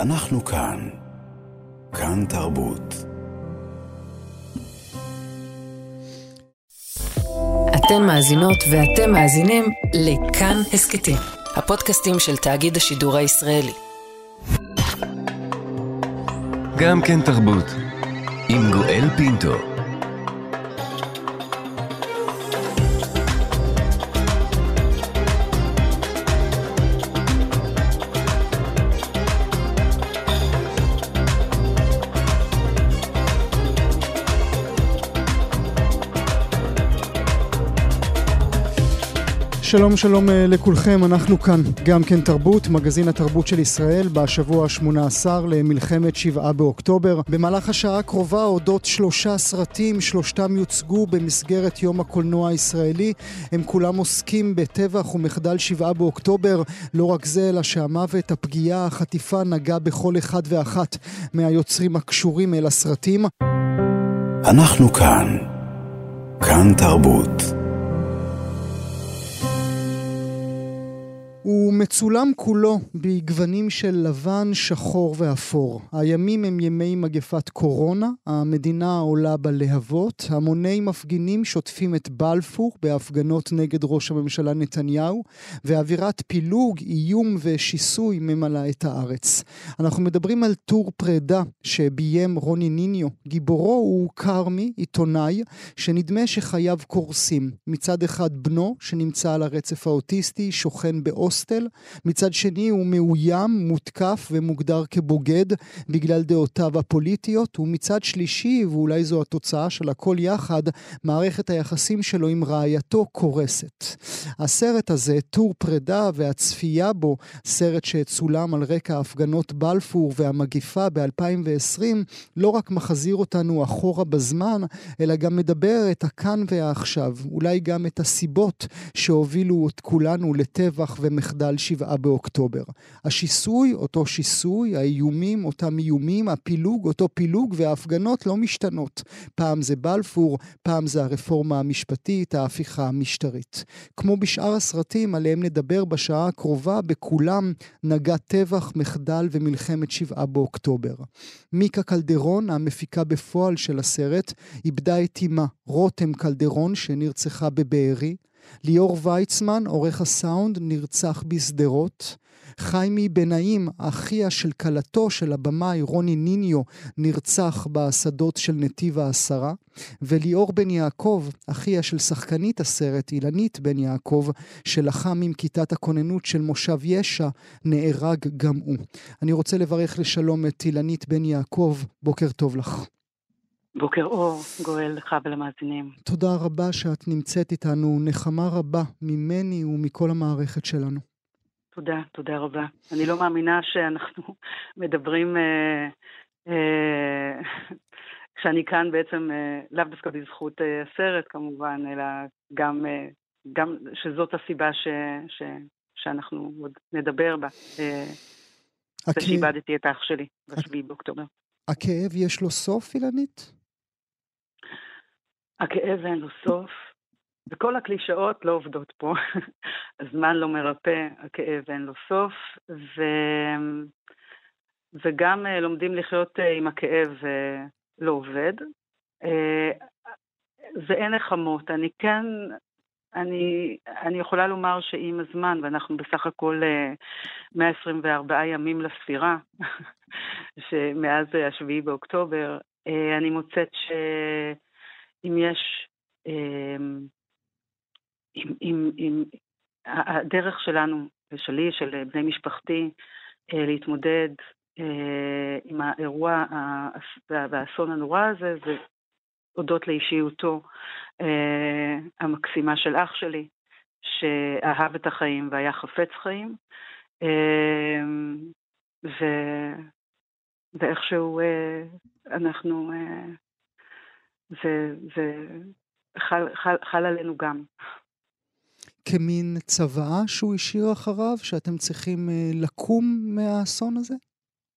אנחנו כאן. כאן תרבות. אתן מאזינות ואתם מאזינים לכאן הסכתים, הפודקאסטים של תאגיד השידור הישראלי. גם כן תרבות, עם גואל פינטו. שלום שלום אה, לכולכם, אנחנו כאן, גם כן תרבות, מגזין התרבות של ישראל, בשבוע ה-18 למלחמת שבעה באוקטובר. במהלך השעה הקרובה אודות שלושה סרטים, שלושתם יוצגו במסגרת יום הקולנוע הישראלי. הם כולם עוסקים בטבח ומחדל שבעה באוקטובר. לא רק זה, אלא שהמוות, הפגיעה, החטיפה, נגע בכל אחד ואחת מהיוצרים הקשורים אל הסרטים. אנחנו כאן. כאן תרבות. הוא מצולם כולו בגוונים של לבן, שחור ואפור. הימים הם ימי מגפת קורונה, המדינה עולה בלהבות, המוני מפגינים שוטפים את בלפור בהפגנות נגד ראש הממשלה נתניהו, ואווירת פילוג, איום ושיסוי ממלאה את הארץ. אנחנו מדברים על טור פרידה שביים רוני ניניו. גיבורו הוא כרמי, עיתונאי, שנדמה שחייו קורסים. מצד אחד בנו, שנמצא על הרצף האוטיסטי, שוכן באוסטר. בהוסטל, מצד שני הוא מאוים, מותקף ומוגדר כבוגד בגלל דעותיו הפוליטיות, ומצד שלישי, ואולי זו התוצאה של הכל יחד, מערכת היחסים שלו עם רעייתו קורסת. הסרט הזה, טור פרידה והצפייה בו, סרט שצולם על רקע הפגנות בלפור והמגיפה ב-2020, לא רק מחזיר אותנו אחורה בזמן, אלא גם מדבר את הכאן והעכשיו, אולי גם את הסיבות שהובילו את כולנו לטבח ומ... מחדל שבעה באוקטובר. השיסוי, אותו שיסוי, האיומים, אותם איומים, הפילוג, אותו פילוג, וההפגנות לא משתנות. פעם זה בלפור, פעם זה הרפורמה המשפטית, ההפיכה המשטרית. כמו בשאר הסרטים עליהם נדבר בשעה הקרובה, בכולם נגע טבח, מחדל ומלחמת שבעה באוקטובר. מיקה קלדרון, המפיקה בפועל של הסרט, איבדה את אמה, רותם קלדרון, שנרצחה בבארי. ליאור ויצמן, עורך הסאונד, נרצח בשדרות. חיימי בנאים, אחיה של כלתו של הבמאי רוני ניניו, נרצח בשדות של נתיב העשרה. וליאור בן יעקב, אחיה של שחקנית הסרט אילנית בן יעקב, שלחם עם כיתת הכוננות של מושב ישע, נהרג גם הוא. אני רוצה לברך לשלום את אילנית בן יעקב, בוקר טוב לך. בוקר אור, גואל לך ולמאזינים. תודה רבה שאת נמצאת איתנו, נחמה רבה ממני ומכל המערכת שלנו. תודה, תודה רבה. אני לא מאמינה שאנחנו מדברים, אה, אה, כשאני כאן בעצם, אה, לאו דווקא בזכות אה, הסרט כמובן, אלא גם, אה, גם שזאת הסיבה ש, ש, שאנחנו עוד נדבר בה. אה, זה שאיבדתי את האח שלי ב-7 באוקטובר. הכאב יש לו סוף, אילנית? הכאב אין לו סוף, וכל הקלישאות לא עובדות פה. הזמן לא מרפא, הכאב אין לו סוף, ו... וגם אה, לומדים לחיות אה, עם הכאב אה, לא עובד. ואין נחמות. אני כן, אני, אני יכולה לומר שעם הזמן, ואנחנו בסך הכל 124 ימים לספירה, שמאז השביעי באוקטובר, אני מוצאת ש... אם יש, אמ, אם, אם, אם הדרך שלנו, ושלי, של בני משפחתי, אה, להתמודד אה, עם האירוע והאסון הנורא הזה, זה הודות לאישיותו אה, המקסימה של אח שלי, שאהב את החיים והיה חפץ חיים, ו... ואיכשהו אנחנו זה, זה חל, חל, חל עלינו גם. כמין צוואה שהוא השאיר אחריו, שאתם צריכים uh, לקום מהאסון הזה?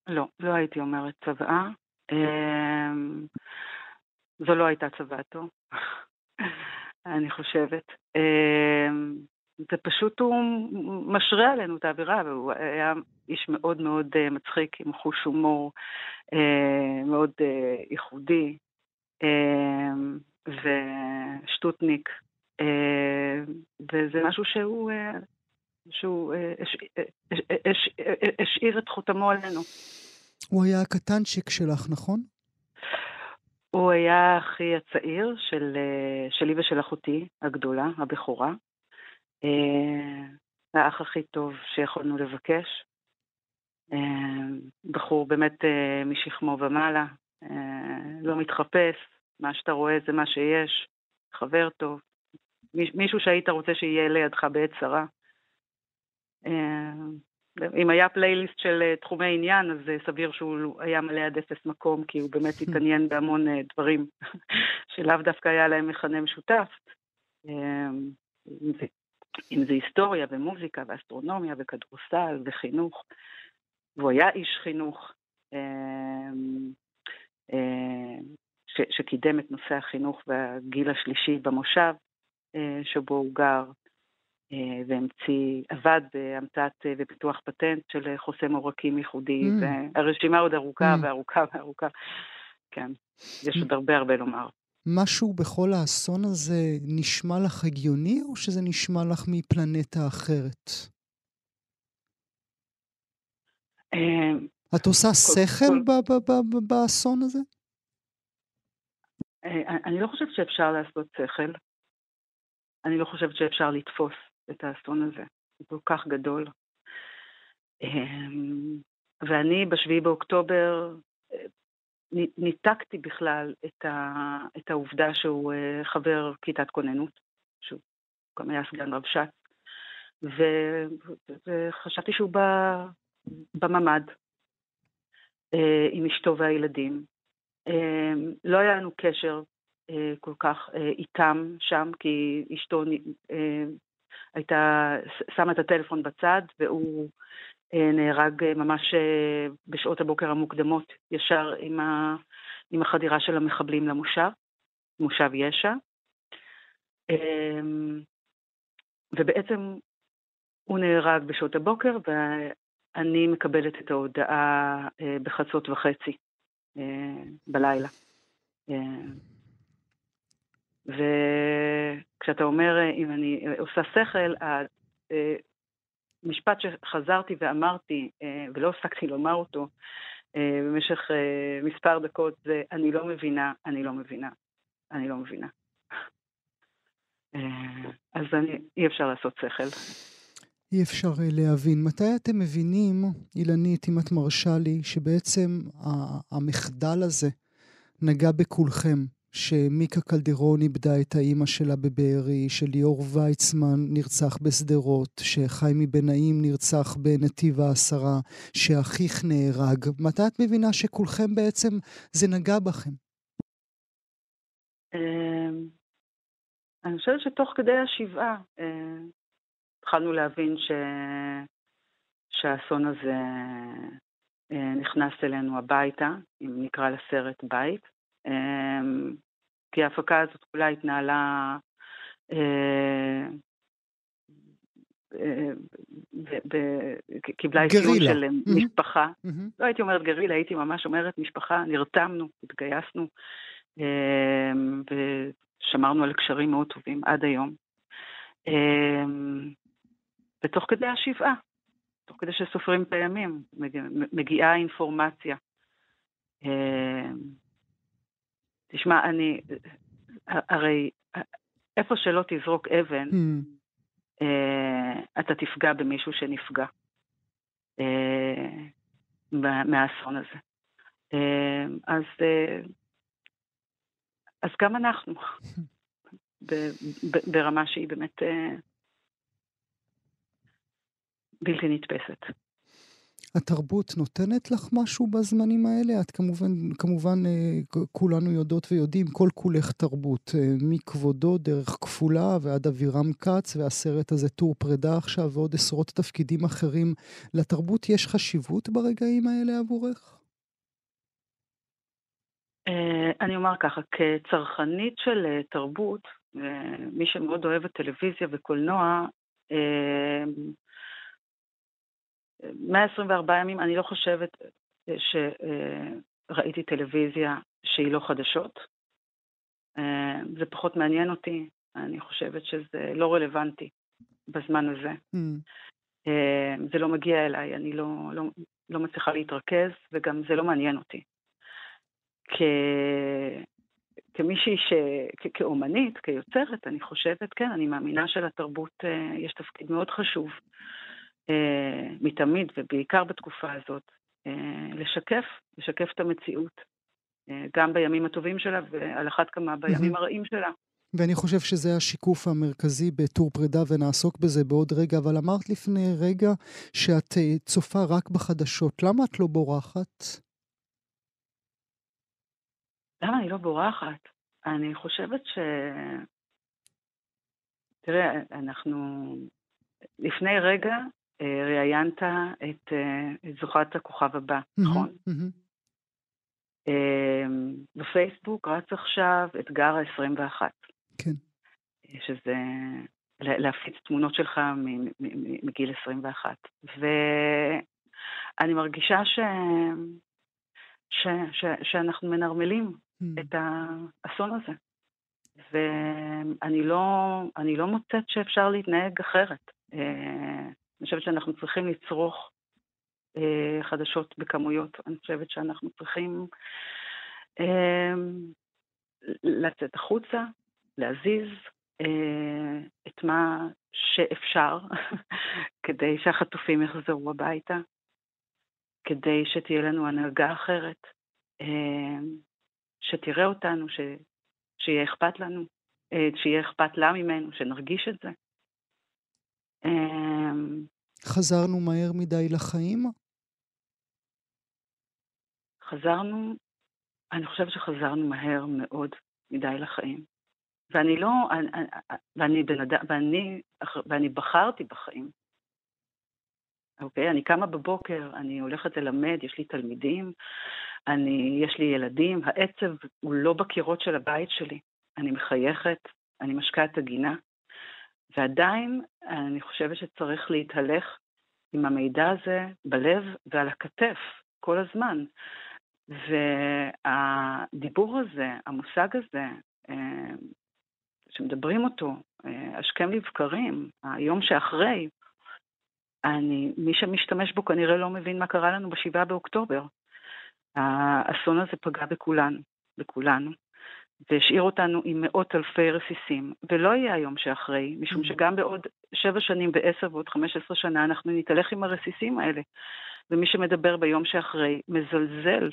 לא, לא הייתי אומרת צוואה. Um, זו לא הייתה צוואתו, אני חושבת. Um, זה פשוט הוא משרה עלינו את האווירה, והוא היה איש מאוד מאוד uh, מצחיק, עם חוש הומור uh, מאוד ייחודי, ושטוטניק, uh, וזה משהו שהוא, uh, שהוא uh, השאיר את חותמו עלינו. הוא היה הקטנצ'יק שלך, נכון? הוא היה אחי הצעיר של, שלי ושל אחותי הגדולה, הבכורה. אה, האח הכי טוב שיכולנו לבקש. אה, בחור באמת אה, משכמו ומעלה, לא מתחפש, מה שאתה רואה זה מה שיש, חבר טוב, מישהו שהיית רוצה שיהיה לידך בעת צרה. אם היה פלייליסט של תחומי עניין, אז סביר שהוא היה מלא עד אפס מקום, כי הוא באמת התעניין בהמון דברים שלאו דווקא היה להם מכנה משותף. אם זה היסטוריה ומוזיקה ואסטרונומיה וכדורסל וחינוך, והוא היה איש חינוך אה, שקידם את נושא החינוך והגיל השלישי במושב אה, שבו הוא גר, אה, והמציא, עבד בהמצאת ופיתוח פטנט של חוסם עורקים ייחודי, mm. והרשימה עוד ארוכה mm. וארוכה וארוכה. כן, יש עוד הרבה הרבה לומר. משהו בכל האסון הזה נשמע לך הגיוני, או שזה נשמע לך מפלנטה אחרת? את עושה שכל באסון הזה? אה, אני לא חושבת שאפשר לעשות שכל. אני לא חושבת שאפשר לתפוס את האסון הזה. הוא כל כך גדול. אמ, ואני בשביעי באוקטובר אה, ניתקתי בכלל את, ה, את העובדה שהוא אה, חבר כיתת כוננות, שהוא גם היה סגן רבש"ץ, וחשבתי שהוא בממ"ד אה, עם אשתו והילדים. אה, לא היה לנו קשר כל כך איתם שם, כי אשתו הייתה, שמה את הטלפון בצד, והוא אה, נהרג אה, ממש אה, בשעות הבוקר המוקדמות, ישר עם, ה, עם החדירה של המחבלים למושב, מושב ישע. ובעצם הוא נהרג בשעות הבוקר, ואני מקבלת את ההודעה בחצות וחצי בלילה. וכשאתה אומר, אם אני עושה שכל, משפט שחזרתי ואמרתי, אה, ולא הפסקתי לומר אותו אה, במשך אה, מספר דקות, זה אני לא מבינה, אני לא מבינה, אני לא מבינה. אז אני, אי אפשר לעשות שכל. אי אפשר להבין. מתי אתם מבינים, אילנית, אם את מרשה לי, שבעצם המחדל הזה נגע בכולכם? שמיקה קלדרון איבדה את האימא שלה בבארי, שליאור ויצמן נרצח בשדרות, שחיימי בן נעים נרצח בנתיב העשרה, שאחיך נהרג. מתי את מבינה שכולכם בעצם, זה נגע בכם? אמ, אני חושבת שתוך כדי השבעה אה, התחלנו להבין ש... שהאסון הזה אה, נכנס אלינו הביתה, אם נקרא לסרט בית. אמ, כי ההפקה הזאת כולה התנהלה אה, אה, קיבלה איפיון של משפחה. לא הייתי אומרת גרילה, הייתי ממש אומרת משפחה, נרתמנו, התגייסנו, ושמרנו על קשרים מאוד טובים עד היום. אמ, ותוך כדי השבעה, תוך כדי שסופרים את הימים, מגיעה אינפורמציה. תשמע, אני, הרי איפה שלא תזרוק אבן, mm. אה, אתה תפגע במישהו שנפגע אה, מהאסון הזה. אה, אז, אה, אז גם אנחנו, ברמה שהיא באמת בלתי נתפסת. התרבות נותנת לך משהו בזמנים האלה? את כמובן, כמובן אה, כולנו יודעות ויודעים, כל כולך תרבות. אה, מכבודו דרך כפולה ועד אבירם כץ והסרט הזה טור פרידה עכשיו ועוד עשרות תפקידים אחרים. לתרבות יש חשיבות ברגעים האלה עבורך? אה, אני אומר ככה, כצרכנית של תרבות, מי שמאוד אוהבת טלוויזיה וקולנוע, 124 ימים, אני לא חושבת שראיתי טלוויזיה שהיא לא חדשות. זה פחות מעניין אותי, אני חושבת שזה לא רלוונטי בזמן הזה. Mm. זה לא מגיע אליי, אני לא, לא, לא מצליחה להתרכז, וגם זה לא מעניין אותי. כ... כמישהי ש... כ... כאומנית, כיוצרת, אני חושבת, כן, אני מאמינה שלתרבות יש תפקיד מאוד חשוב, מתמיד, ובעיקר בתקופה הזאת, uh, לשקף, לשקף את המציאות, uh, גם בימים הטובים שלה, ועל אחת כמה בימים הרעים שלה. ואני חושב שזה השיקוף המרכזי בטור פרידה, ונעסוק בזה בעוד רגע, אבל אמרת לפני רגע שאת צופה רק בחדשות. למה את לא בורחת? למה אני לא בורחת? אני חושבת ש... תראה, אנחנו... לפני רגע אה, ראיינת את, אה, את זוכת הכוכב הבא, נכון? אמ, בפייסבוק רץ עכשיו אתגר ה-21. כן. שזה להפיץ תמונות שלך מגיל 21. ואני מרגישה ש... ש... ש... שאנחנו מנרמלים. את האסון הזה. ואני לא, לא מוצאת שאפשר להתנהג אחרת. אה, אני חושבת שאנחנו צריכים לצרוך אה, חדשות בכמויות. אני חושבת שאנחנו צריכים אה, לצאת החוצה, להזיז את מה שאפשר כדי שהחטופים יחזרו הביתה, כדי שתהיה לנו הנהגה אחרת, שתראה אותנו, ש... שיהיה אכפת לנו, אה, שיהיה אכפת לה ממנו, שנרגיש את זה. אמ, חזרנו מהר מדי לחיים? חזרנו, אני חושבת שחזרנו מהר מאוד מדי לחיים. ואני לא, אני, ואני בן ואני, ואני בחרתי בחיים. אוקיי? אני קמה בבוקר, אני הולכת ללמד, יש לי תלמידים, אני, יש לי ילדים, העצב הוא לא בקירות של הבית שלי. אני מחייכת, אני משקה את הגינה, ועדיין אני חושבת שצריך להתהלך עם המידע הזה בלב ועל הכתף כל הזמן. והדיבור הזה, המושג הזה, אה, שמדברים אותו, אה, השכם לבקרים, היום שאחרי, אני, מי שמשתמש בו כנראה לא מבין מה קרה לנו ב-7 באוקטובר. האסון הזה פגע בכולנו, בכולנו, והשאיר אותנו עם מאות אלפי רסיסים, ולא יהיה היום שאחרי, משום mm. שגם בעוד שבע שנים ועשר ועוד חמש עשרה שנה אנחנו נתהלך עם הרסיסים האלה. ומי שמדבר ביום שאחרי מזלזל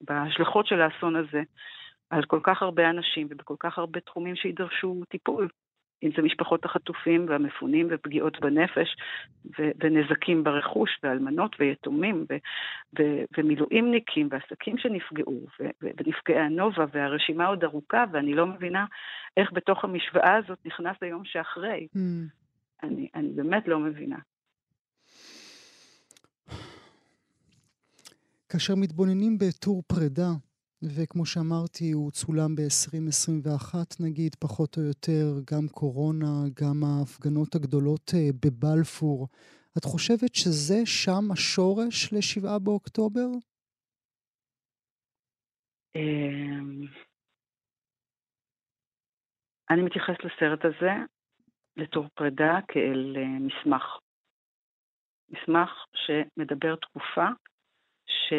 בהשלכות של האסון הזה על כל כך הרבה אנשים ובכל כך הרבה תחומים שידרשו טיפול. אם זה משפחות החטופים והמפונים ופגיעות בנפש ו- ונזקים ברכוש ואלמנות ויתומים ו- ו- ומילואימניקים ועסקים שנפגעו ו- ונפגעי הנובה והרשימה עוד ארוכה ואני לא מבינה איך בתוך המשוואה הזאת נכנס היום שאחרי. Mm. אני, אני באמת לא מבינה. כאשר מתבוננים בטור פרידה, וכמו שאמרתי, הוא צולם ב-2021 נגיד, פחות או יותר, גם קורונה, גם ההפגנות הגדולות אה, בבלפור. את חושבת שזה שם השורש לשבעה באוקטובר? אמ, אני מתייחס לסרט הזה, לתור פרידה, כאל אה, מסמך. מסמך שמדבר תקופה ש...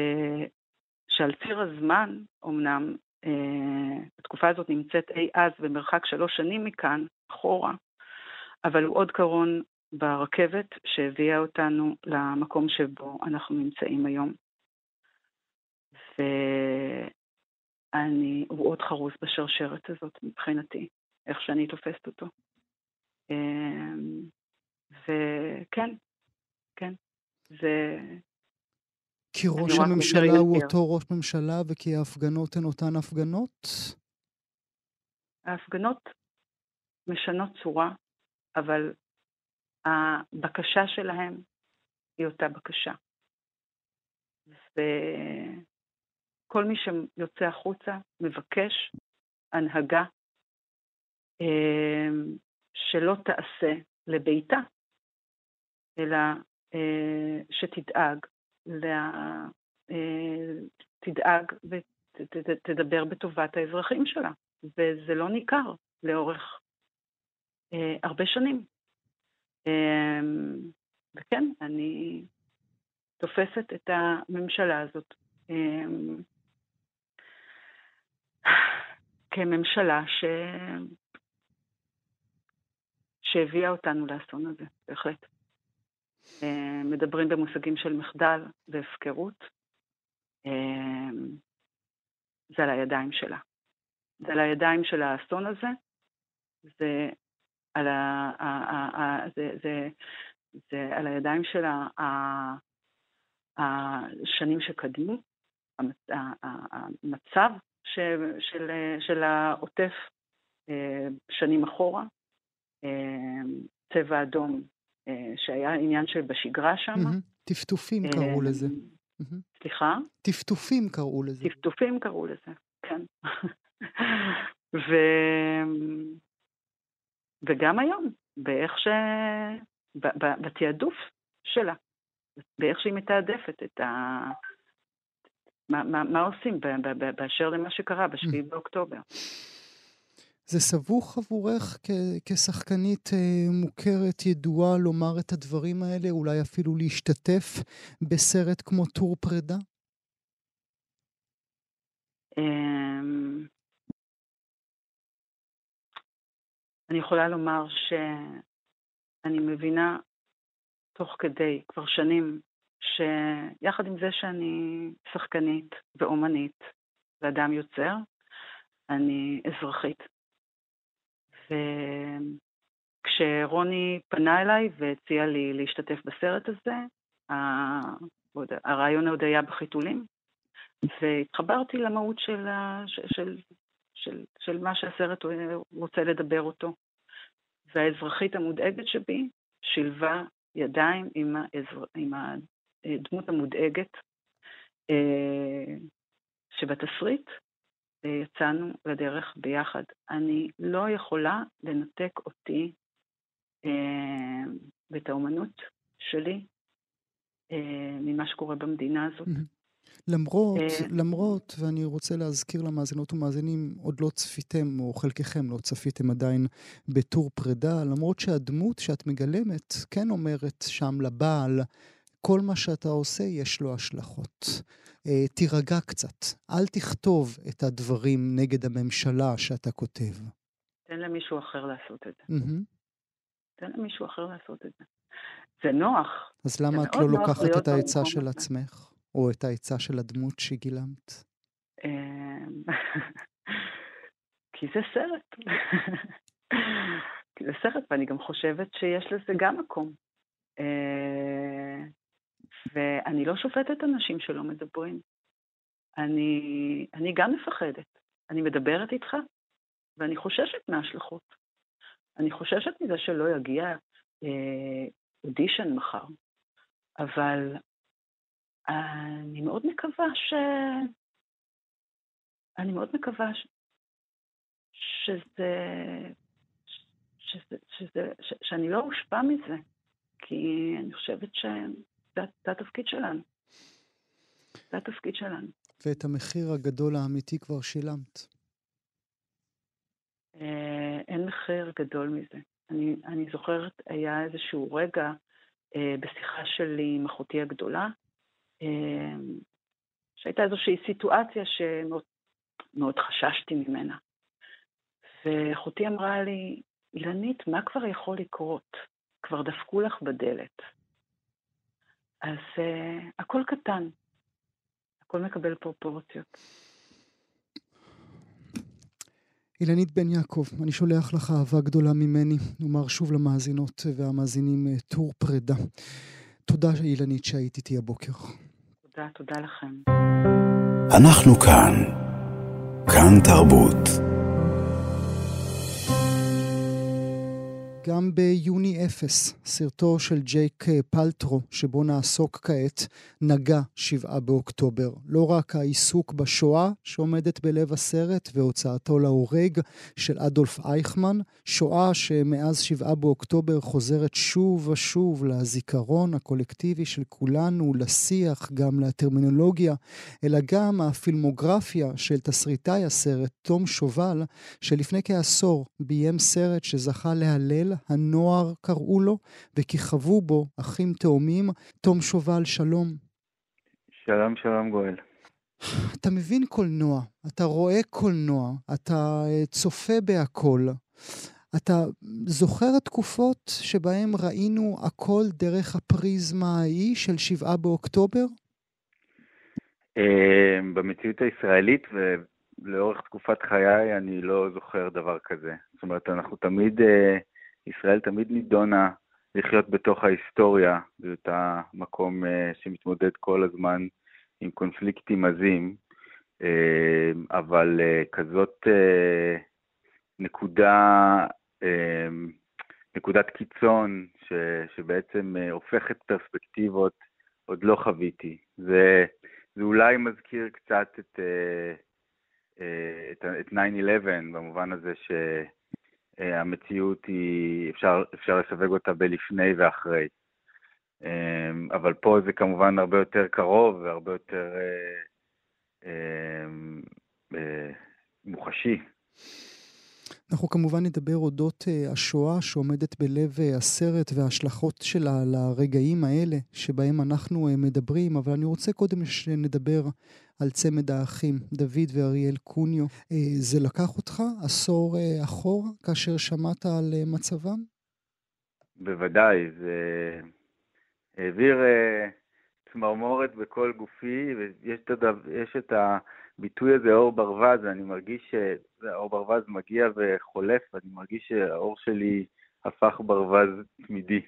שעל ציר הזמן, אמנם, אה, התקופה הזאת נמצאת אי אז במרחק שלוש שנים מכאן, אחורה, אבל הוא עוד קרון ברכבת שהביאה אותנו למקום שבו אנחנו נמצאים היום. ואני, הוא עוד חרוז בשרשרת הזאת מבחינתי, איך שאני תופסת אותו. אה, וכן, כן, זה כי ראש הממשלה הוא אותו ראש ממשלה וכי ההפגנות הן אותן הפגנות? ההפגנות משנות צורה, אבל הבקשה שלהם היא אותה בקשה. וכל מי שיוצא החוצה מבקש הנהגה אמ, שלא תעשה לביתה, אלא אה, שתדאג, לה, אה, תדאג ותדבר בטובת האזרחים שלה, וזה לא ניכר לאורך אה, הרבה שנים. אה, וכן, אני תופסת את הממשלה הזאת אה, כממשלה ש... שהביאה אותנו לאסון הזה, בהחלט. אה, מדברים במושגים של מחדל והפקרות. אה, זה על הידיים שלה. זה על הידיים של האסון הזה, זה על, ה, ה, ה, ה, זה, זה, זה על הידיים של השנים שקדמו, המצב ש, של, של העוטף אה, שנים אחורה, צבע אדום שהיה עניין שבשגרה שם. טפטופים קראו לזה. סליחה? טפטופים קראו לזה. טפטופים קראו לזה, כן. ו... וגם היום, באיך ש... בתעדוף שלה, באיך שהיא מתעדפת את ה... מה, מה, מה עושים באשר למה שקרה ב-7 באוקטובר. זה סבוך עבורך כשחקנית אה, מוכרת, ידועה, לומר את הדברים האלה, אולי אפילו להשתתף בסרט כמו טור פרידה? אמ, אני יכולה לומר שאני מבינה תוך כדי, כבר שנים, שיחד עם זה שאני שחקנית ואומנית ואדם יוצר, אני אזרחית. וכשרוני פנה אליי והציע לי להשתתף בסרט הזה, הרעיון עוד היה בחיתולים, והתחברתי למהות של, של, של, של, של מה שהסרט רוצה לדבר אותו. והאזרחית המודאגת שבי שילבה ידיים עם, האזר... עם הדמות המודאגת, אה, שבתסריט ויצאנו לדרך ביחד. אני לא יכולה לנתק אותי אה, ואת האומנות שלי אה, ממה שקורה במדינה הזאת. למרות, אה, למרות, ואני רוצה להזכיר למאזינות ומאזינים, עוד לא צפיתם, או חלקכם לא צפיתם עדיין בטור פרידה, למרות שהדמות שאת מגלמת כן אומרת שם לבעל, כל מה שאתה עושה יש לו השלכות. אה, תירגע קצת, אל תכתוב את הדברים נגד הממשלה שאתה כותב. תן למישהו אחר לעשות את זה. Mm-hmm. תן למישהו אחר לעשות את זה. זה נוח. אז למה את לא לוקחת את העצה של עצמך, או את העצה של הדמות שגילמת? אמ, כי זה סרט. כי זה סרט, ואני גם חושבת שיש לזה גם מקום. ואני לא שופטת אנשים שלא מדברים. אני, אני גם מפחדת. אני מדברת איתך, ואני חוששת מההשלכות. אני חוששת מזה שלא יגיע אה, אודישן מחר, אבל אני מאוד מקווה ש... אני מאוד מקווה ש... שזה... שזה, שזה, ש... שאני לא אושפע מזה, כי אני חושבת ש... זה התפקיד שלנו. זה התפקיד שלנו. ואת המחיר הגדול האמיתי כבר שילמת. אה, אין מחיר גדול מזה. אני, אני זוכרת, היה איזשהו רגע אה, בשיחה שלי עם אחותי הגדולה, אה, שהייתה איזושהי סיטואציה שמאוד חששתי ממנה. ואחותי אמרה לי, אילנית, מה כבר יכול לקרות? כבר דפקו לך בדלת. אז uh, הכל קטן, הכל מקבל פרופורציות. אילנית בן יעקב, אני שולח לך אהבה גדולה ממני. נאמר שוב למאזינות והמאזינים אה, טור פרידה. תודה, אילנית, שהיית איתי הבוקר. תודה, תודה לכם. אנחנו כאן. כאן תרבות. גם ביוני אפס, סרטו של ג'ייק פלטרו, שבו נעסוק כעת, נגע שבעה באוקטובר. לא רק העיסוק בשואה שעומדת בלב הסרט והוצאתו להורג של אדולף אייכמן, שואה שמאז שבעה באוקטובר חוזרת שוב ושוב לזיכרון הקולקטיבי של כולנו, לשיח, גם לטרמינולוגיה, אלא גם הפילמוגרפיה של תסריטאי הסרט, תום שובל, שלפני כעשור ביים סרט שזכה להלל, הנוער קראו לו, וכיכבו בו אחים תאומים. תום שובל, שלום. שלום, שלום גואל. אתה מבין קולנוע, אתה רואה קולנוע, אתה אה, צופה בהכל. אתה זוכר תקופות שבהן ראינו הכל דרך הפריזמה ההיא של שבעה באוקטובר? אה, במציאות הישראלית ולאורך תקופת חיי אני לא זוכר דבר כזה. זאת אומרת, אנחנו תמיד, אה, ישראל תמיד נידונה לחיות בתוך ההיסטוריה, באותה מקום אה, שמתמודד כל הזמן עם קונפליקטים עזים, אבל כזאת נקודה, נקודת קיצון ש, שבעצם הופכת פרספקטיבות עוד לא חוויתי. זה, זה אולי מזכיר קצת את, אה, אה, את, את 9-11 במובן הזה שהמציאות היא, אפשר, אפשר לסווג אותה בלפני ואחרי. אה, אבל פה זה כמובן הרבה יותר קרוב והרבה יותר מוחשי. אנחנו כמובן נדבר אודות השואה שעומדת בלב הסרט וההשלכות שלה לרגעים האלה שבהם אנחנו מדברים, אבל אני רוצה קודם שנדבר על צמד האחים, דוד ואריאל קוניו. Uh, זה לקח אותך עשור uh, אחורה כאשר שמעת על uh, מצבם? בוודאי, זה העביר צמרמורת בכל גופי, ויש את, הדו... את. הביטוי הזה, אור ברווז, אני מרגיש שהאור ברווז מגיע וחולף, ואני מרגיש שהאור שלי הפך ברווז תמידי.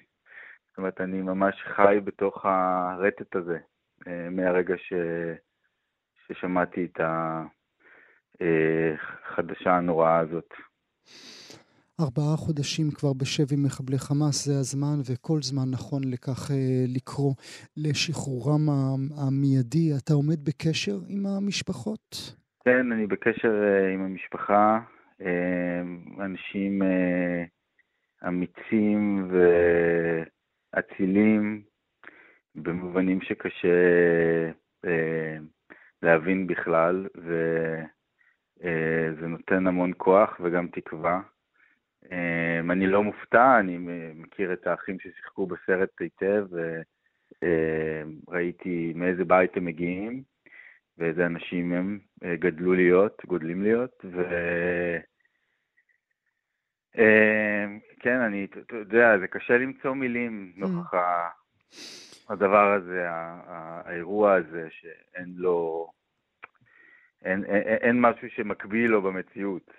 זאת אומרת, אני ממש חי בתוך הרטט הזה, אה, מהרגע ש... ששמעתי את החדשה אה, הנוראה הזאת. ארבעה חודשים כבר בשבי מחבלי חמאס, זה הזמן וכל זמן נכון לכך אה, לקרוא לשחרורם המיידי. אתה עומד בקשר עם המשפחות? כן, אני בקשר אה, עם המשפחה. אה, אנשים אמיצים ואצילים, במובנים שקשה להבין בכלל, וזה נותן המון כוח וגם תקווה. אמ, אני לא מופתע, אני מכיר את האחים ששיחקו בסרט היטב, וראיתי אמ, מאיזה בית הם מגיעים, ואיזה אנשים הם אה, גדלו להיות, גודלים להיות, ו... כן, אני, אתה יודע, זה קשה למצוא מילים mm. נוכח הדבר הזה, האירוע הזה, שאין לו, אין, אין, אין משהו שמקביל לו במציאות.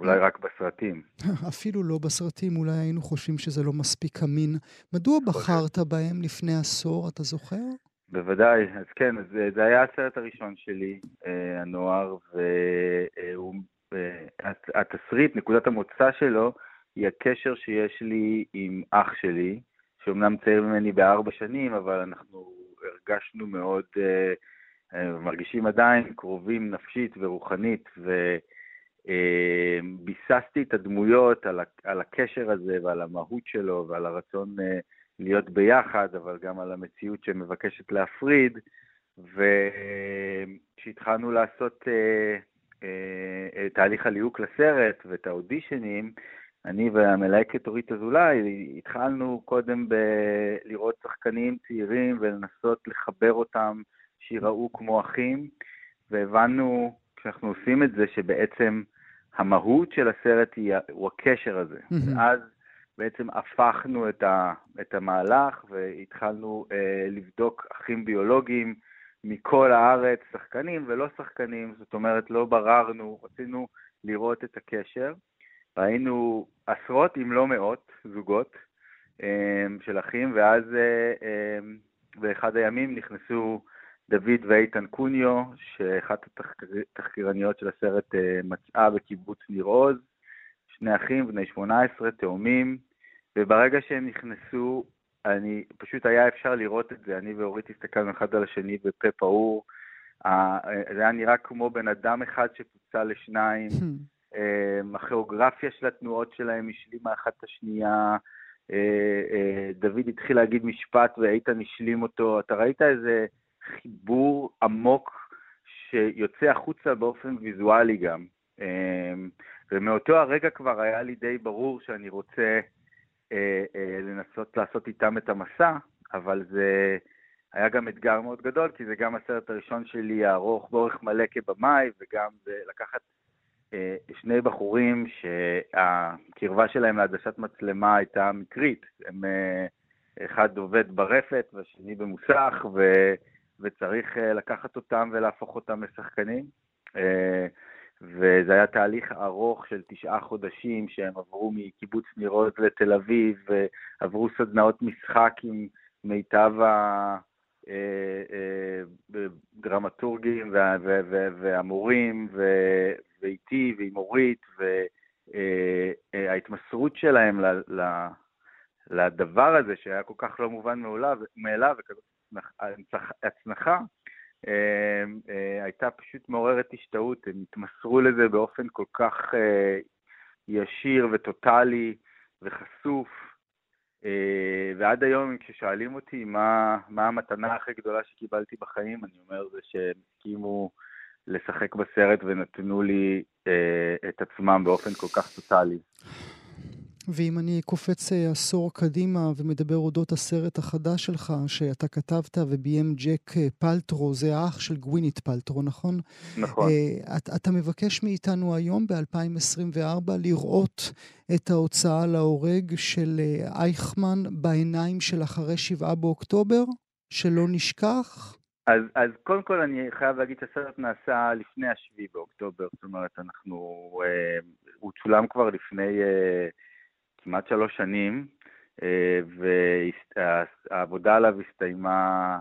אולי רק בסרטים. אפילו לא בסרטים, אולי היינו חושבים שזה לא מספיק אמין. מדוע בחרת בהם לפני עשור, אתה זוכר? בוודאי, אז כן, זה, זה היה הסרט הראשון שלי, אה, הנוער, והתסריט, אה, נקודת המוצא שלו, היא הקשר שיש לי עם אח שלי, שאומנם צעיר ממני בארבע שנים, אבל אנחנו הרגשנו מאוד, אה, אה, מרגישים עדיין קרובים נפשית ורוחנית, ו... אה, את הדמויות על, הקשר הזה ועל המהות שלו ועל הרצון להיות ביחד, אבל גם על המציאות שמבקשת להפריד. וכשהתחלנו לעשות תהליך הליהוק לסרט ואת האודישנים, אני והמלהקת אורית אזולאי התחלנו קודם ב- לראות שחקנים צעירים ולנסות לחבר אותם שיראו כמו אחים, והבנו כשאנחנו עושים את זה, שבעצם המהות של הסרט היא, הוא הקשר הזה. Mm-hmm. ואז בעצם הפכנו את, ה, את המהלך והתחלנו אה, לבדוק אחים ביולוגיים מכל הארץ, שחקנים ולא שחקנים, זאת אומרת, לא בררנו, רצינו לראות את הקשר. ראינו עשרות אם לא מאות זוגות אה, של אחים, ואז אה, אה, באחד הימים נכנסו דוד ואיתן קוניו, שאחת התחקירניות של הסרט אה, מצאה בקיבוץ ניר עוז, שני אחים, בני 18, תאומים, וברגע שהם נכנסו, אני, פשוט היה אפשר לראות את זה, אני ואורית הסתכלנו אחד על השני בפה פעור, זה היה נראה כמו בן אדם אחד שפוצל לשניים, אמ, הכיאוגרפיה של התנועות שלהם השלימה אחת את השנייה, אה, אה, דוד התחיל להגיד משפט ואיתן השלים אותו, אתה ראית איזה חיבור עמוק שיוצא החוצה באופן ויזואלי גם. ומאותו הרגע כבר היה לי די ברור שאני רוצה אה, לנסות לעשות איתם את המסע, אבל זה היה גם אתגר מאוד גדול, כי זה גם הסרט הראשון שלי הארוך באורך מלא כבמאי, וגם זה לקחת אה, שני בחורים שהקרבה שלהם לעדשת מצלמה הייתה מקרית. הם, אה, אחד עובד ברפת והשני במוסך, ו, וצריך אה, לקחת אותם ולהפוך אותם לשחקנים. וזה היה תהליך ארוך של תשעה חודשים שהם עברו מקיבוץ ניר לתל אביב, ועברו סדנאות משחק עם מיטב הדרמטורגים והמורים, ואיתי ועם אורית, וההתמסרות שלהם לדבר הזה, שהיה כל כך לא מובן מאליו, וכזאת הצנחה, אה, אה, הייתה פשוט מעוררת השתאות, הם התמסרו לזה באופן כל כך אה, ישיר וטוטאלי וחשוף, ועד היום כששואלים אותי מה, מה המתנה הכי גדולה שקיבלתי בחיים, אני אומר זה שהם הסכימו לשחק בסרט ונתנו לי אה, את עצמם באופן כל כך טוטאלי. ואם אני קופץ אה, עשור קדימה ומדבר אודות הסרט החדש שלך, שאתה כתבת וביים ג'ק אה, פלטרו, זה האח של גווינית פלטרו, נכון? נכון. Uh, אתה, אתה מבקש מאיתנו היום, ב-2024, לראות את ההוצאה להורג של אייכמן בעיניים של אחרי שבעה באוקטובר? שלא נשכח? אז, אז קודם כל אני חייב להגיד שהסרט נעשה לפני השביעי באוקטובר, זאת אומרת, אנחנו, אה, הוא צולם כבר לפני אה, כמעט שלוש שנים, אה, והעבודה עליו הסתיימה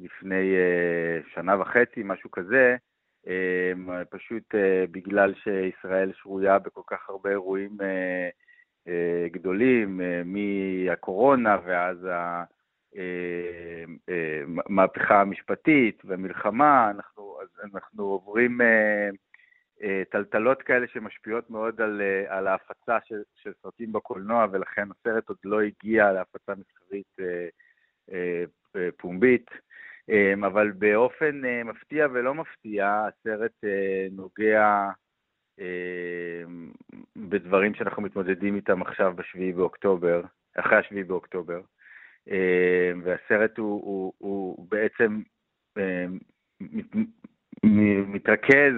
לפני אה, שנה וחצי, משהו כזה, אה, פשוט אה, בגלל שישראל שרויה בכל כך הרבה אירועים אה, אה, גדולים, אה, מהקורונה ואז ה... אה, אה, מהפכה המשפטית ומלחמה, אנחנו, אנחנו עוברים אה, טלטלות כאלה שמשפיעות מאוד על, על ההפצה של, של סרטים בקולנוע, ולכן הסרט עוד לא הגיע להפצה מסחרית פומבית. אבל באופן מפתיע ולא מפתיע, הסרט נוגע בדברים שאנחנו מתמודדים איתם עכשיו ב-7 באוקטובר, אחרי ה-7 באוקטובר. אה, והסרט הוא, הוא, הוא בעצם אה, מתרכז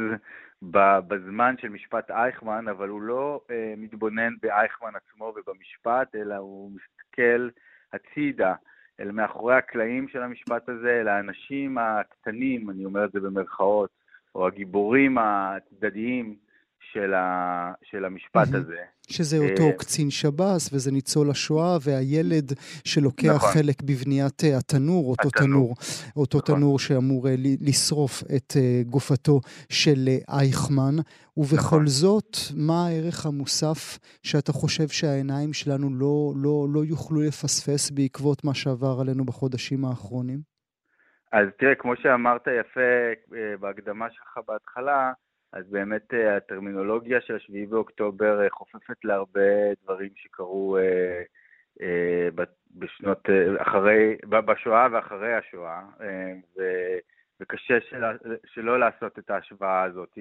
בזמן של משפט אייכמן, אבל הוא לא אה, מתבונן באייכמן עצמו ובמשפט, אלא הוא מסתכל הצידה, אל מאחורי הקלעים של המשפט הזה, אל האנשים הקטנים, אני אומר את זה במרכאות, או הגיבורים הצדדיים של, ה, של המשפט. הזה. שזה אותו uh, קצין שב"ס, וזה ניצול השואה, והילד שלוקח נכון. חלק בבניית uh, התנור, אותו התנור, תנור, אותו נכון. תנור שאמור uh, לשרוף את גופתו של אייכמן. ובכל נכון. זאת, מה הערך המוסף שאתה חושב שהעיניים שלנו לא, לא, לא יוכלו לפספס בעקבות מה שעבר עלינו בחודשים האחרונים? אז תראה, כמו שאמרת יפה בהקדמה שלך בהתחלה, אז באמת אה, הטרמינולוגיה של 7 באוקטובר אה, חופפת להרבה דברים שקרו אה, בשנות, אחרי, בשואה ואחרי השואה, וקשה של, שלא לעשות את ההשוואה הזאת.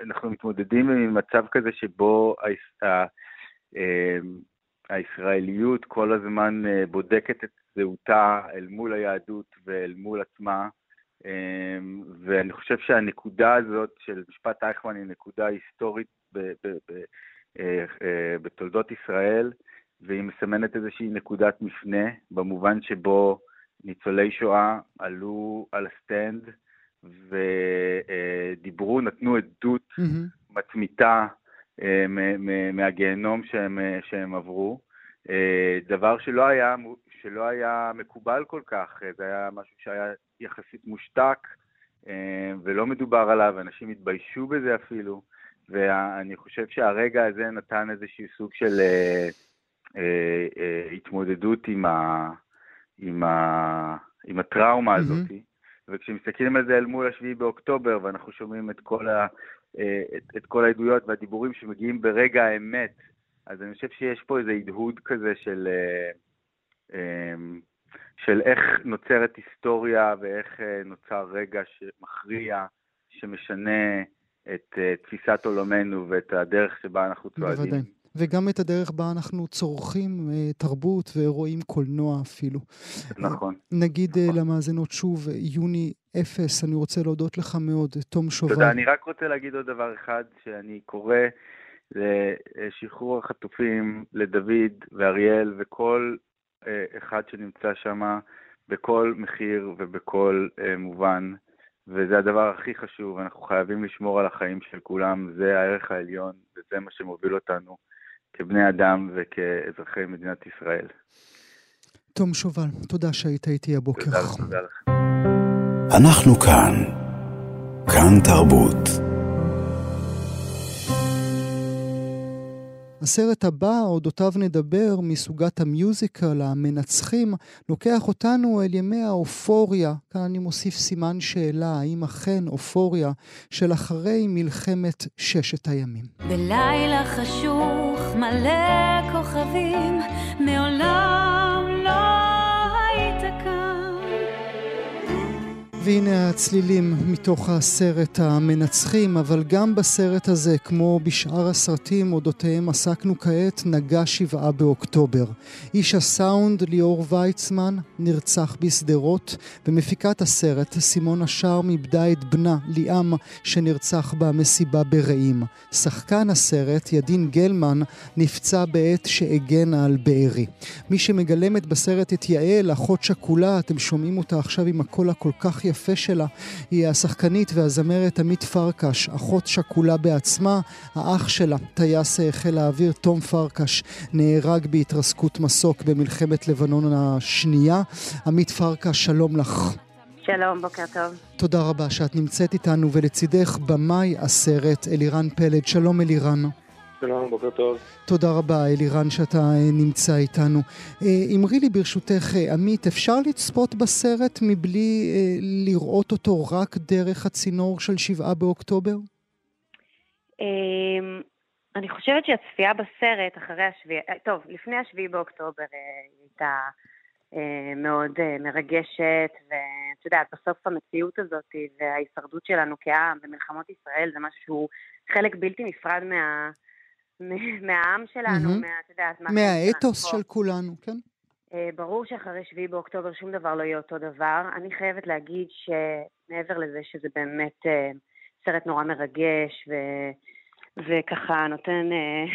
ואנחנו מתמודדים עם מצב כזה שבו הישראליות כל הזמן בודקת את זהותה אל מול היהדות ואל מול עצמה. אמ, ואני חושב שהנקודה הזאת של משפט אייכמן היא נקודה היסטורית ב- ב- ב- אה, אה, בתולדות ישראל, והיא מסמנת איזושהי נקודת מפנה, במובן שבו ניצולי שואה עלו על הסטנד ודיברו, נתנו עדות mm-hmm. מתמיתה אה, מהגיהנום שהם, שהם עברו. דבר שלא היה שלא היה מקובל כל כך, זה היה משהו שהיה יחסית מושתק אה, ולא מדובר עליו, אנשים התביישו בזה אפילו, ואני חושב שהרגע הזה נתן איזשהו סוג של אה, אה, אה, התמודדות עם, ה, עם, ה, עם הטראומה mm-hmm. הזאת. וכשמסתכלים על זה אל מול השביעי באוקטובר, ואנחנו שומעים את כל, אה, את, את כל העדויות והדיבורים שמגיעים ברגע האמת, אז אני חושב שיש פה איזה הדהוד כזה של, אה, אה, של איך נוצרת היסטוריה ואיך נוצר רגע שמכריע, שמשנה את תפיסת עולמנו ואת הדרך שבה אנחנו צועדים. בוודאי. וגם את הדרך בה אנחנו צורכים תרבות ורואים קולנוע אפילו. נכון. נגיד נכון. למאזינות שוב, יוני אפס, אני רוצה להודות לך מאוד, תום שובל. תודה, אני רק רוצה להגיד עוד דבר אחד, שאני קורא לשחרור החטופים, לדוד ואריאל וכל uh, אחד שנמצא שם, בכל מחיר ובכל uh, מובן. וזה הדבר הכי חשוב, אנחנו חייבים לשמור על החיים של כולם, זה הערך העליון, וזה מה שמוביל אותנו כבני אדם וכאזרחי מדינת ישראל. תום שובל, תודה שהיית איתי הבוקר. תודה, תודה לך. אנחנו כאן. כאן תרבות. הסרט הבא, אודותיו נדבר, מסוגת המיוזיקל, המנצחים, לוקח אותנו אל ימי האופוריה, כאן אני מוסיף סימן שאלה, האם אכן אופוריה של אחרי מלחמת ששת הימים. בלילה חשוך מלא כוכבים, מעולם והנה הצלילים מתוך הסרט המנצחים, אבל גם בסרט הזה, כמו בשאר הסרטים אודותיהם עסקנו כעת, נגע שבעה באוקטובר. איש הסאונד ליאור ויצמן נרצח בשדרות, ומפיקת הסרט סימונה שרם איבדה את בנה ליאם שנרצח במסיבה ברעים. שחקן הסרט ידין גלמן נפצע בעת שהגנה על בארי. מי שמגלמת בסרט את יעל, אחות שכולה, אתם שומעים אותה עכשיו עם הקול הכל כך יפה היפה שלה היא השחקנית והזמרת עמית פרקש, אחות שכולה בעצמה. האח שלה, טייס חיל האוויר תום פרקש, נהרג בהתרסקות מסוק במלחמת לבנון השנייה. עמית פרקש, שלום לך. שלום, בוקר טוב. תודה רבה שאת נמצאת איתנו, ולצידך במאי הסרט אלירן פלד. שלום אלירן. שלום, בוקר טוב. תודה רבה, אלירן, שאתה אה, נמצא איתנו. אה, אמרי לי ברשותך, אה, עמית, אפשר לצפות בסרט מבלי לראות אותו רק דרך הצינור של שבעה באוקטובר? אמ, אני חושבת שהצפייה בסרט אחרי השביעי, טוב, לפני השביעי באוקטובר הייתה מאוד מרגשת, ואת יודעת, בסוף המציאות הזאת וההישרדות שלנו כעם במלחמות ישראל זה משהו שהוא חלק בלתי נפרד מה... מהעם שלנו, mm-hmm. מה, אתה יודעת, מה... מהאתוס של כולנו, כן? Uh, ברור שאחרי 7 באוקטובר שום דבר לא יהיה אותו דבר. אני חייבת להגיד שמעבר לזה שזה באמת uh, סרט נורא מרגש, ו... וככה נותן... Uh,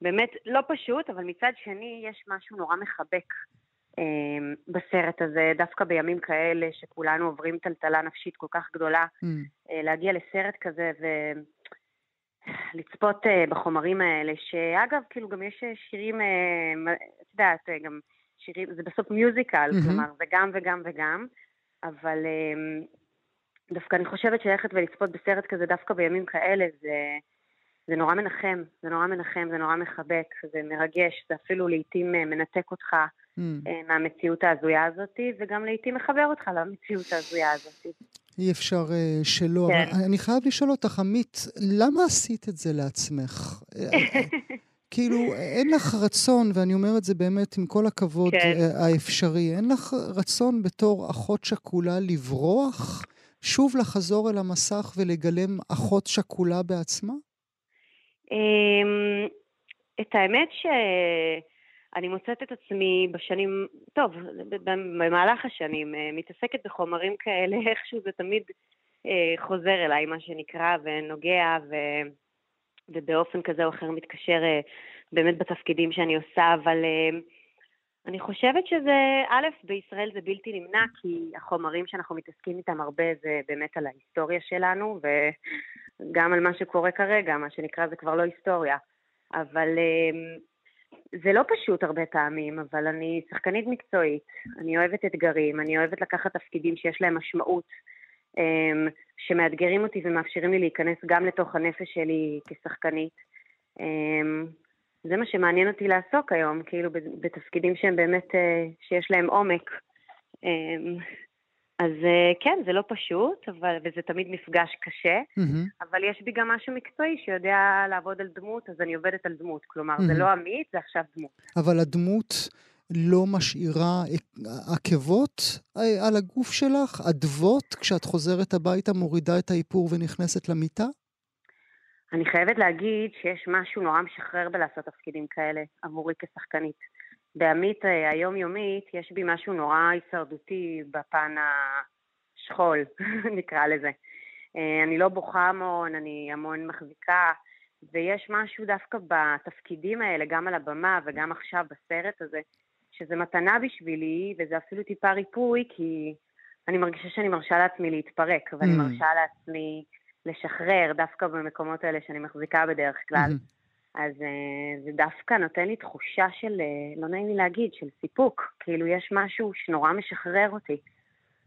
באמת לא פשוט, אבל מצד שני יש משהו נורא מחבק um, בסרט הזה, דווקא בימים כאלה שכולנו עוברים טלטלה נפשית כל כך גדולה, mm. uh, להגיע לסרט כזה ו... לצפות uh, בחומרים האלה, שאגב, כאילו גם יש אה, שירים, uh, את יודעת, גם שירים, זה בסוף מיוזיקל, mm-hmm. כלומר, זה גם וגם וגם, אבל דווקא אני חושבת שללכת ולצפות בסרט כזה דווקא בימים כאלה, זה, זה נורא מנחם, זה נורא מנחם, זה נורא מחבק, זה מרגש, זה אפילו לעיתים מנתק אותך mm. מהמציאות ההזויה הזאת, וגם לעיתים מחבר אותך למציאות ההזויה הזאת. אי אפשר uh, שלא. כן. אבל אני חייב לשאול אותך, עמית, למה עשית את זה לעצמך? כאילו, אין לך רצון, ואני אומר את זה באמת עם כל הכבוד כן. האפשרי, אין לך רצון בתור אחות שכולה לברוח? שוב לחזור אל המסך ולגלם אחות שכולה בעצמה? אמ, את האמת ש... אני מוצאת את עצמי בשנים, טוב, במהלך השנים, אה, מתעסקת בחומרים כאלה, איכשהו זה תמיד אה, חוזר אליי, מה שנקרא, ונוגע, ו, ובאופן כזה או אחר מתקשר אה, באמת בתפקידים שאני עושה, אבל אני חושבת שזה, א', בישראל זה בלתי נמנע, כי החומרים שאנחנו מתעסקים איתם הרבה זה באמת על ההיסטוריה שלנו, וגם על מה שקורה כרגע, מה שנקרא זה כבר לא היסטוריה. אבל זה לא פשוט הרבה פעמים, אבל אני שחקנית מקצועית, אני אוהבת אתגרים, אני אוהבת לקחת תפקידים שיש להם משמעות אמ, שמאתגרים אותי ומאפשרים לי להיכנס גם לתוך הנפש שלי כשחקנית. אמ, זה מה שמעניין אותי לעסוק היום, כאילו בתפקידים שהם באמת, אה, שיש להם עומק. אז אה, כן, זה לא פשוט, אבל, וזה תמיד מפגש קשה, mm-hmm. אבל יש בי גם משהו מקצועי שיודע לעבוד על דמות, אז אני עובדת על דמות. כלומר, mm-hmm. זה לא עמית, זה עכשיו דמות. אבל הדמות לא משאירה עקבות אה, על הגוף שלך? אדוות, כשאת חוזרת הביתה, מורידה את האיפור ונכנסת למיטה? אני חייבת להגיד שיש משהו נורא משחרר בלעשות תפקידים כאלה עבורי כשחקנית. בעמית אה, היומיומית יש בי משהו נורא הישרדותי בפן השכול, נקרא לזה. אה, אני לא בוכה המון, אני המון מחזיקה, ויש משהו דווקא בתפקידים האלה, גם על הבמה וגם עכשיו בסרט הזה, שזה מתנה בשבילי, וזה אפילו טיפה ריפוי, כי אני מרגישה שאני מרשה לעצמי להתפרק, ואני mm. מרשה לעצמי לשחרר, דווקא במקומות האלה שאני מחזיקה בדרך כלל. Mm-hmm. אז uh, זה דווקא נותן לי תחושה של, uh, לא נעים לי להגיד, של סיפוק. כאילו, יש משהו שנורא משחרר אותי.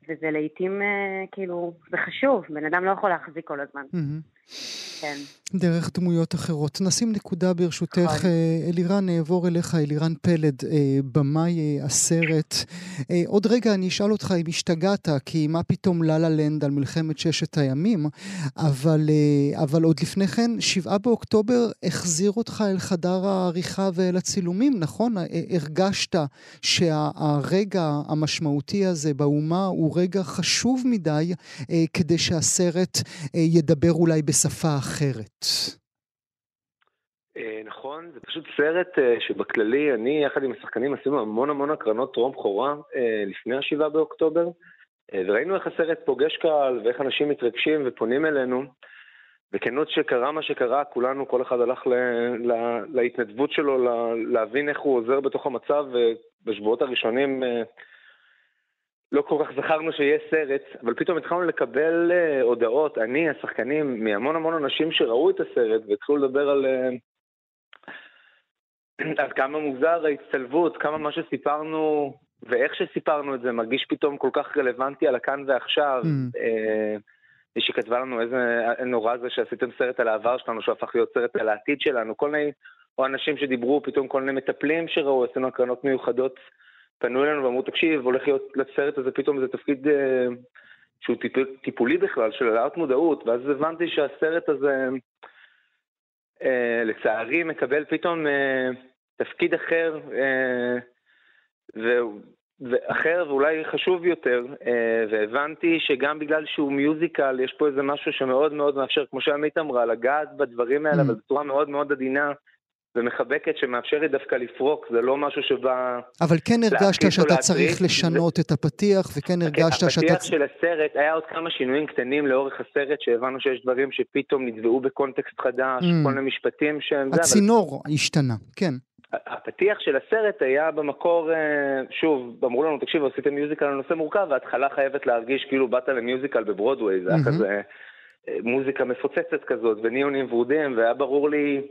וזה לעיתים, uh, כאילו, זה חשוב, בן אדם לא יכול להחזיק כל הזמן. כן. דרך דמויות אחרות. נשים נקודה ברשותך, נכון. אה, אלירן, נעבור אליך, אלירן פלד, אה, במאי אה, הסרט. עוד רגע אני אשאל אותך אם השתגעת, כי מה פתאום לה לה לנד על מלחמת ששת הימים, אבל, אבל עוד לפני כן, שבעה באוקטובר החזיר אותך אל חדר העריכה ואל הצילומים, נכון? הרגשת שהרגע המשמעותי הזה באומה הוא רגע חשוב מדי כדי שהסרט ידבר אולי בשפה אחרת. אה, נכון, זה פשוט סרט אה, שבכללי, אני יחד עם השחקנים עשינו המון המון הקרנות טרום בכורה אה, לפני השבעה באוקטובר, וראינו איך הסרט פוגש קהל ואיך אנשים מתרגשים ופונים אלינו. בכנות שקרה מה שקרה, כולנו, כל אחד הלך ל, ל, להתנדבות שלו, ל, להבין איך הוא עוזר בתוך המצב, ובשבועות הראשונים לא כל כך זכרנו שיהיה סרט, אבל פתאום התחלנו לקבל uh, הודעות, אני, השחקנים, מהמון המון אנשים שראו את הסרט והתחילו לדבר על... Uh, עד כמה מוזר ההצטלבות, כמה מה שסיפרנו ואיך שסיפרנו את זה מרגיש פתאום כל כך רלוונטי על הכאן ועכשיו. Mm. Uh, מישהי כתבה לנו איזה נורא זה שעשיתם סרט על העבר שלנו, שהפך להיות סרט על העתיד שלנו, כל מיני, או אנשים שדיברו, פתאום כל מיני מטפלים שראו, עשינו הקרנות מיוחדות פנו אלינו ואמרו, תקשיב, הולך להיות לסרט הזה פתאום איזה תפקיד אה, שהוא טיפ, טיפולי בכלל, של העלאת מודעות, ואז הבנתי שהסרט הזה, אה, לצערי, מקבל פתאום אה, תפקיד אחר, אה, ו... ואחר ואולי חשוב יותר, אה, והבנתי שגם בגלל שהוא מיוזיקל, יש פה איזה משהו שמאוד מאוד מאפשר, כמו שעמית אמרה, לגעת בדברים האלה, mm. אבל בצורה מאוד מאוד עדינה. ומחבקת שמאפשרת דווקא לפרוק, זה לא משהו שבא... אבל כן הרגשת שאתה צריך לשנות זה... את הפתיח, וכן הרגשת הפתיח שאתה... הפתיח של הסרט, היה עוד כמה שינויים קטנים לאורך הסרט, שהבנו שיש דברים שפתאום נתבעו בקונטקסט חדש, mm. כל מיני משפטים שהם... הצינור אבל... השתנה, כן. הפתיח של הסרט היה במקור, אה, שוב, אמרו לנו, תקשיבו, עשיתם מיוזיקל על נושא מורכב, וההתחלה חייבת להרגיש כאילו באת למיוזיקל בברודוויי, זה היה mm-hmm. כזה אה, מוזיקה מפוצצת כזאת, וניונים ורודים, והיה ברור לי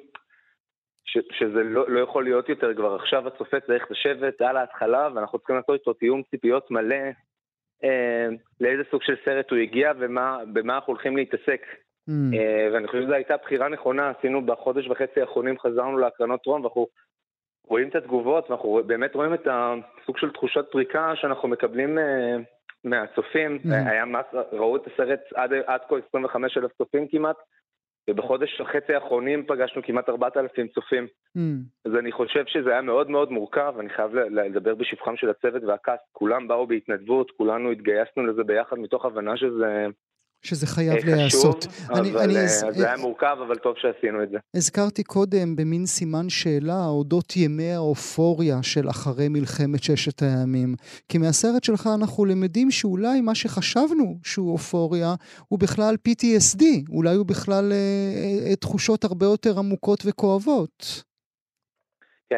ש, שזה לא, לא יכול להיות יותר כבר עכשיו הצופה צריך לשבת על ההתחלה ואנחנו צריכים לעשות איתו תיאום ציפיות מלא אה, לאיזה סוג של סרט הוא הגיע ובמה אנחנו הולכים להתעסק. Mm. אה, ואני חושב שזו הייתה בחירה נכונה, עשינו בחודש וחצי האחרונים, חזרנו להקרנות טרום ואנחנו רואים את התגובות ואנחנו באמת רואים את הסוג של תחושת פריקה שאנחנו מקבלים אה, מהצופים. Mm. היה מס, ראו את הסרט עד, עד כה 25 אלף צופים כמעט. ובחודש וחצי האחרונים פגשנו כמעט 4,000 צופים. Mm. אז אני חושב שזה היה מאוד מאוד מורכב, אני חייב לדבר בשבחם של הצוות והקאסט, כולם באו בהתנדבות, כולנו התגייסנו לזה ביחד מתוך הבנה שזה שזה חייב אה, להיעשות. חשוב, אני, אבל אני, אה, זה היה מורכב, אבל טוב שעשינו את זה. הזכרתי קודם במין סימן שאלה אודות ימי האופוריה של אחרי מלחמת ששת הימים. כי מהסרט שלך אנחנו למדים שאולי מה שחשבנו שהוא אופוריה הוא בכלל PTSD, אולי הוא בכלל אה, אה, תחושות הרבה יותר עמוקות וכואבות.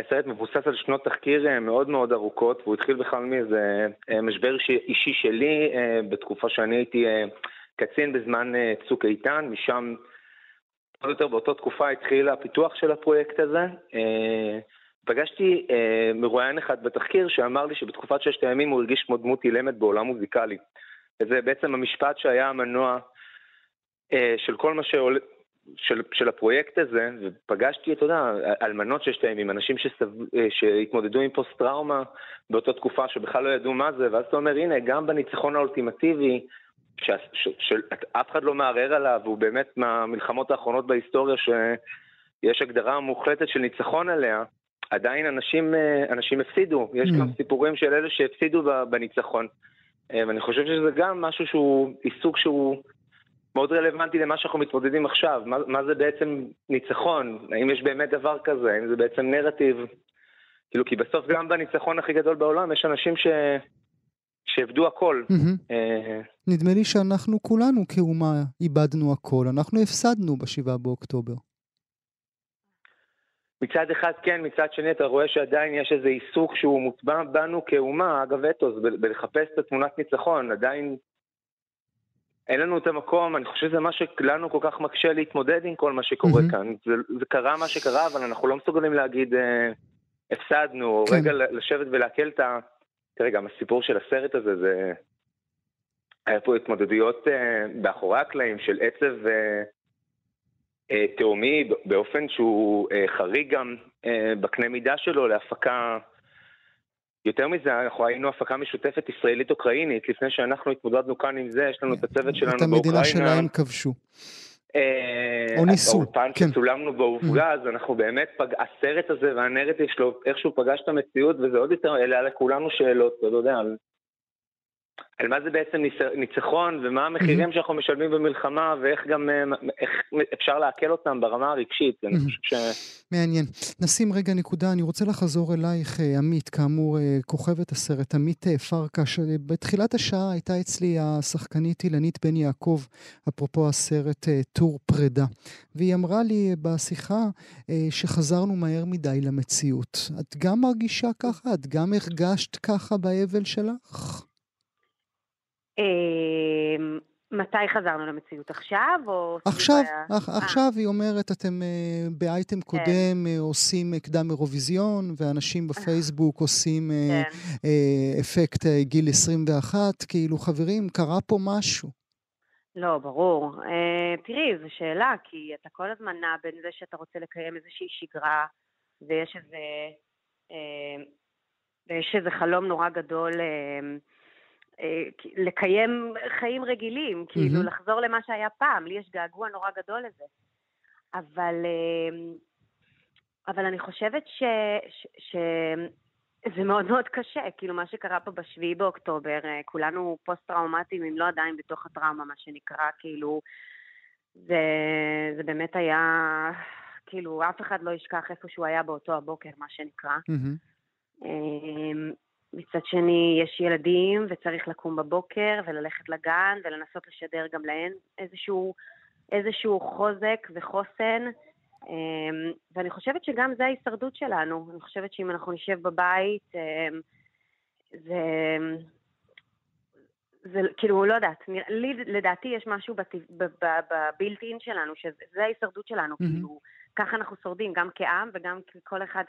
הסרט מבוסס על שנות תחקיר מאוד מאוד ארוכות, והוא התחיל בכלל מאיזה משבר אישי שלי בתקופה שאני הייתי קצין בזמן אה, צוק איתן, משם, עוד יותר באותה תקופה התחיל הפיתוח של הפרויקט הזה. אה, פגשתי אה, מרואיין אחד בתחקיר שאמר לי שבתקופת ששת הימים הוא הרגיש כמו דמות אילמת בעולם מוזיקלי. וזה בעצם המשפט שהיה המנוע של כל מה שעולה, של, של הפרויקט הזה, ופגשתי, אתה יודע, אלמנות להם, עם אנשים שסב, שהתמודדו עם פוסט-טראומה באותה תקופה, שבכלל לא ידעו מה זה, ואז אתה אומר, הנה, גם בניצחון האולטימטיבי, שאף אחד לא מערער עליו, הוא באמת מהמלחמות האחרונות בהיסטוריה, שיש הגדרה מוחלטת של ניצחון עליה, עדיין אנשים, אה, אנשים הפסידו. יש mm. גם סיפורים של אלה שהפסידו בניצחון. אה, ואני חושב שזה גם משהו שהוא עיסוק שהוא מאוד רלוונטי למה שאנחנו מתמודדים עכשיו. מה, מה זה בעצם ניצחון? האם יש באמת דבר כזה? האם זה בעצם נרטיב? כאילו, כי בסוף גם בניצחון הכי גדול בעולם יש אנשים ש... שאיבדו הכל. Mm-hmm. נדמה לי שאנחנו כולנו כאומה איבדנו הכל. אנחנו הפסדנו בשבעה באוקטובר. מצד אחד כן, מצד שני אתה רואה שעדיין יש איזה עיסוק שהוא מוטבע בנו כאומה, אגב אתוס, בלחפש את התמונת ניצחון, עדיין אין לנו את המקום, אני חושב שזה מה שלנו כל כך מקשה להתמודד עם כל מה שקורה mm-hmm. כאן. זה, זה קרה מה שקרה, אבל אנחנו לא מסוגלים להגיד אה, הפסדנו, או כן. רגע לשבת ולעכל את ה... תראה, גם הסיפור של הסרט הזה, זה... היה פה התמודדויות אה, באחורי הקלעים של עצב... אה, אה, תאומי באופן שהוא חריג גם בקנה מידה שלו להפקה. יותר מזה, אנחנו היינו הפקה משותפת ישראלית-אוקראינית, לפני שאנחנו התמודדנו כאן עם זה, יש לנו את הצוות שלנו באוקראינה. את המדינה שלהם כבשו. או ניסו, כן. שצולמנו בו הופגז, mm. אנחנו באמת, פג... הסרט הזה והנרטיב שלו, איכשהו פגש את המציאות, וזה עוד יותר העלה לכולנו שאלות, אתה יודע, על מה זה בעצם ניצחון ומה המחירים mm-hmm. שאנחנו משלמים במלחמה ואיך גם אה, איך אפשר לעכל אותם ברמה הרגשית. אני חושב ש... מעניין. נשים רגע נקודה, אני רוצה לחזור אלייך, אה, עמית, כאמור, אה, כוכבת הסרט, עמית פרקש. בתחילת השעה הייתה אצלי השחקנית אילנית בן יעקב, אפרופו הסרט טור פרידה, והיא אמרה לי בשיחה שחזרנו מהר מדי למציאות. את גם מרגישה ככה? את גם הרגשת ככה באבל שלך? אמ, מתי חזרנו למציאות? עכשיו או... עכשיו, אח, אה. עכשיו היא אומרת, אתם uh, באייטם כן. קודם uh, עושים קדם אירוויזיון, ואנשים בפייסבוק עושים uh, כן. uh, אפקט uh, גיל 21, כאילו, חברים, קרה פה משהו. לא, ברור. Uh, תראי, זו שאלה, כי אתה כל הזמן נע בין זה שאתה רוצה לקיים איזושהי שגרה, ויש איזה, uh, ויש איזה חלום נורא גדול, uh, לקיים חיים רגילים, כאילו לחזור למה שהיה פעם, לי יש געגוע נורא גדול לזה. אבל, אה, אבל אני חושבת ש, ש, שזה מאוד מאוד קשה, כאילו מה שקרה פה בשביעי באוקטובר, אה, כולנו פוסט-טראומטיים, אם לא עדיין בתוך הטראומה, מה שנקרא, כאילו, זה, זה באמת היה, כאילו, אף אחד לא ישכח איפה שהוא היה באותו הבוקר, מה שנקרא. Mm-hmm. מצד שני, יש ילדים וצריך לקום בבוקר וללכת לגן ולנסות לשדר גם להן איזשהו, איזשהו חוזק וחוסן. אמ, ואני חושבת שגם זה ההישרדות שלנו. אני חושבת שאם אנחנו נשב בבית, אמ, זה... זה כאילו, לא יודעת, לי לדעתי יש משהו בבילט אין שלנו, שזה ההישרדות שלנו, mm-hmm. כאילו, ככה אנחנו שורדים, גם כעם וגם כל אחד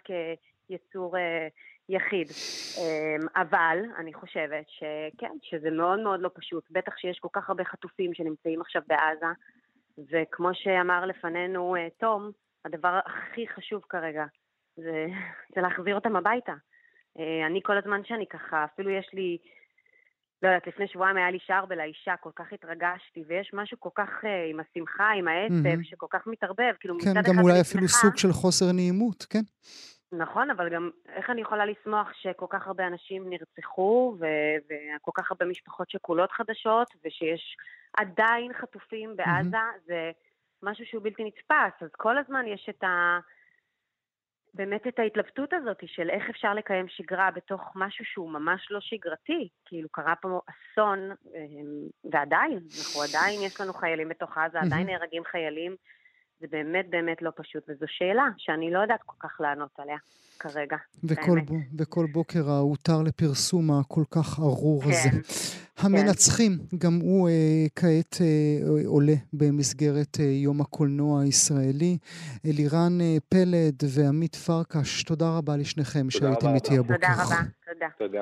כיצור אה, יחיד. אמ, אבל אני חושבת שכן, שזה מאוד מאוד לא פשוט. בטח שיש כל כך הרבה חטופים שנמצאים עכשיו בעזה, וכמו שאמר לפנינו אה, תום, הדבר הכי חשוב כרגע זה, זה להחזיר אותם הביתה. אה, אני כל הזמן שאני ככה, אפילו יש לי, לא יודעת, לפני שבועיים היה לי שער בלאישה, כל כך התרגשתי, ויש משהו כל כך uh, עם השמחה, עם העצב, mm-hmm. שכל כך מתערבב, כאילו כן. כן, גם אולי אפילו סוג של חוסר נעימות, כן. נכון, אבל גם איך אני יכולה לשמוח שכל כך הרבה אנשים נרצחו ו- וכל כך הרבה משפחות שכולות חדשות ושיש עדיין חטופים בעזה, mm-hmm. זה משהו שהוא בלתי נתפס. אז כל הזמן יש את ה... באמת את ההתלבטות הזאת של איך אפשר לקיים שגרה בתוך משהו שהוא ממש לא שגרתי. כאילו קרה פה אסון, אמ, ועדיין, אנחנו עדיין, יש לנו חיילים בתוך עזה, עדיין נהרגים חיילים. זה באמת באמת לא פשוט, וזו שאלה שאני לא יודעת כל כך לענות עליה כרגע. וכל, ב, וכל בוקר ההותר לפרסום הכל כך ארור כן, הזה. המנצחים, כן. גם הוא אה, כעת אה, עולה במסגרת אה, יום הקולנוע הישראלי. אלירן אה, פלד ועמית פרקש, תודה רבה לשניכם שהייתם איתי הבוקר. תודה רבה, תודה. תודה.